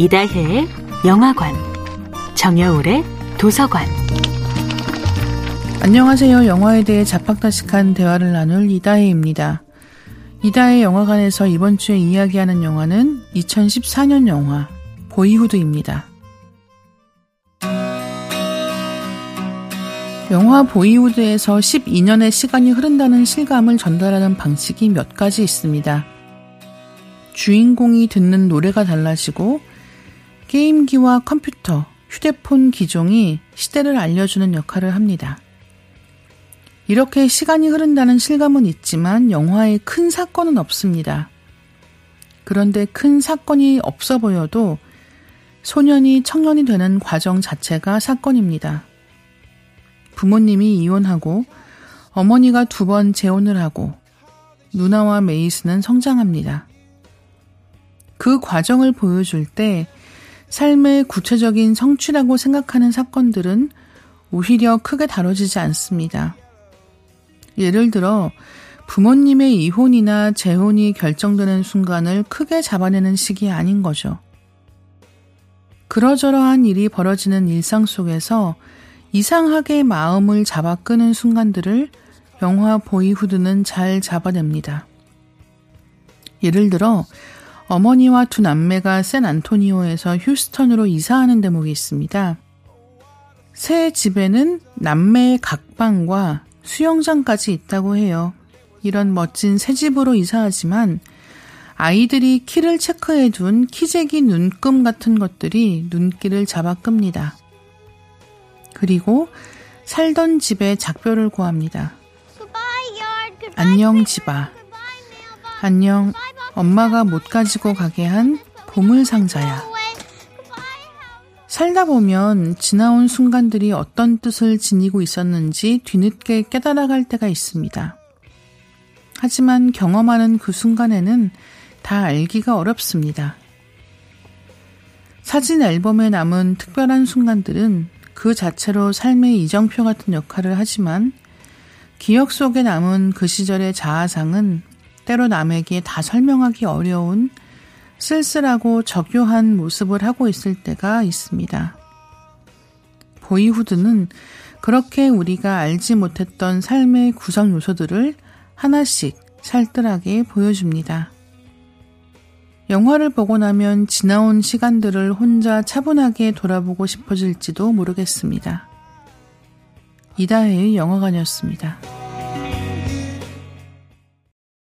이다혜의 영화관, 정여울의 도서관. 안녕하세요. 영화에 대해 자팍다식한 대화를 나눌 이다혜입니다. 이다혜 영화관에서 이번 주에 이야기하는 영화는 2014년 영화 보이후드입니다. 영화 보이후드에서 12년의 시간이 흐른다는 실감을 전달하는 방식이 몇 가지 있습니다. 주인공이 듣는 노래가 달라지고 게임기와 컴퓨터, 휴대폰 기종이 시대를 알려주는 역할을 합니다. 이렇게 시간이 흐른다는 실감은 있지만 영화에 큰 사건은 없습니다. 그런데 큰 사건이 없어 보여도 소년이 청년이 되는 과정 자체가 사건입니다. 부모님이 이혼하고 어머니가 두 번 재혼을 하고 누나와 메이스는 성장합니다. 그 과정을 보여줄 때 삶의 구체적인 성취라고 생각하는 사건들은 오히려 크게 다뤄지지 않습니다. 예를 들어 부모님의 이혼이나 재혼이 결정되는 순간을 크게 잡아내는 식이 아닌 거죠. 그러저러한 일이 벌어지는 일상 속에서 이상하게 마음을 잡아 끄는 순간들을 영화 보이후드는 잘 잡아냅니다. 예를 들어, 어머니와 두 남매가 샌 안토니오에서 휴스턴으로 이사하는 대목이 있습니다. 새 집에는 남매의 각방과 수영장까지 있다고 해요. 이런 멋진 새 집으로 이사하지만 아이들이 키를 체크해 둔 키재기 눈금 같은 것들이 눈길을 잡아 끕니다. 그리고 살던 집에 작별을 고합니다. 안녕 집아. 안녕 엄마가 못 가지고 가게 한 보물 상자야. 살다 보면 지나온 순간들이 어떤 뜻을 지니고 있었는지 뒤늦게 깨달아갈 때가 있습니다. 하지만 경험하는 그 순간에는 다 알기가 어렵습니다. 사진 앨범에 남은 특별한 순간들은 그 자체로 삶의 이정표 같은 역할을 하지만 기억 속에 남은 그 시절의 자아상은 때로 남에게 다 설명하기 어려운 쓸쓸하고 적요한 모습을 하고 있을 때가 있습니다. 보이후드는 그렇게 우리가 알지 못했던 삶의 구성 요소들을 하나씩 살뜰하게 보여줍니다. 영화를 보고 나면 지나온 시간들을 혼자 차분하게 돌아보고 싶어질지도 모르겠습니다. 이다혜의 영화관이었습니다.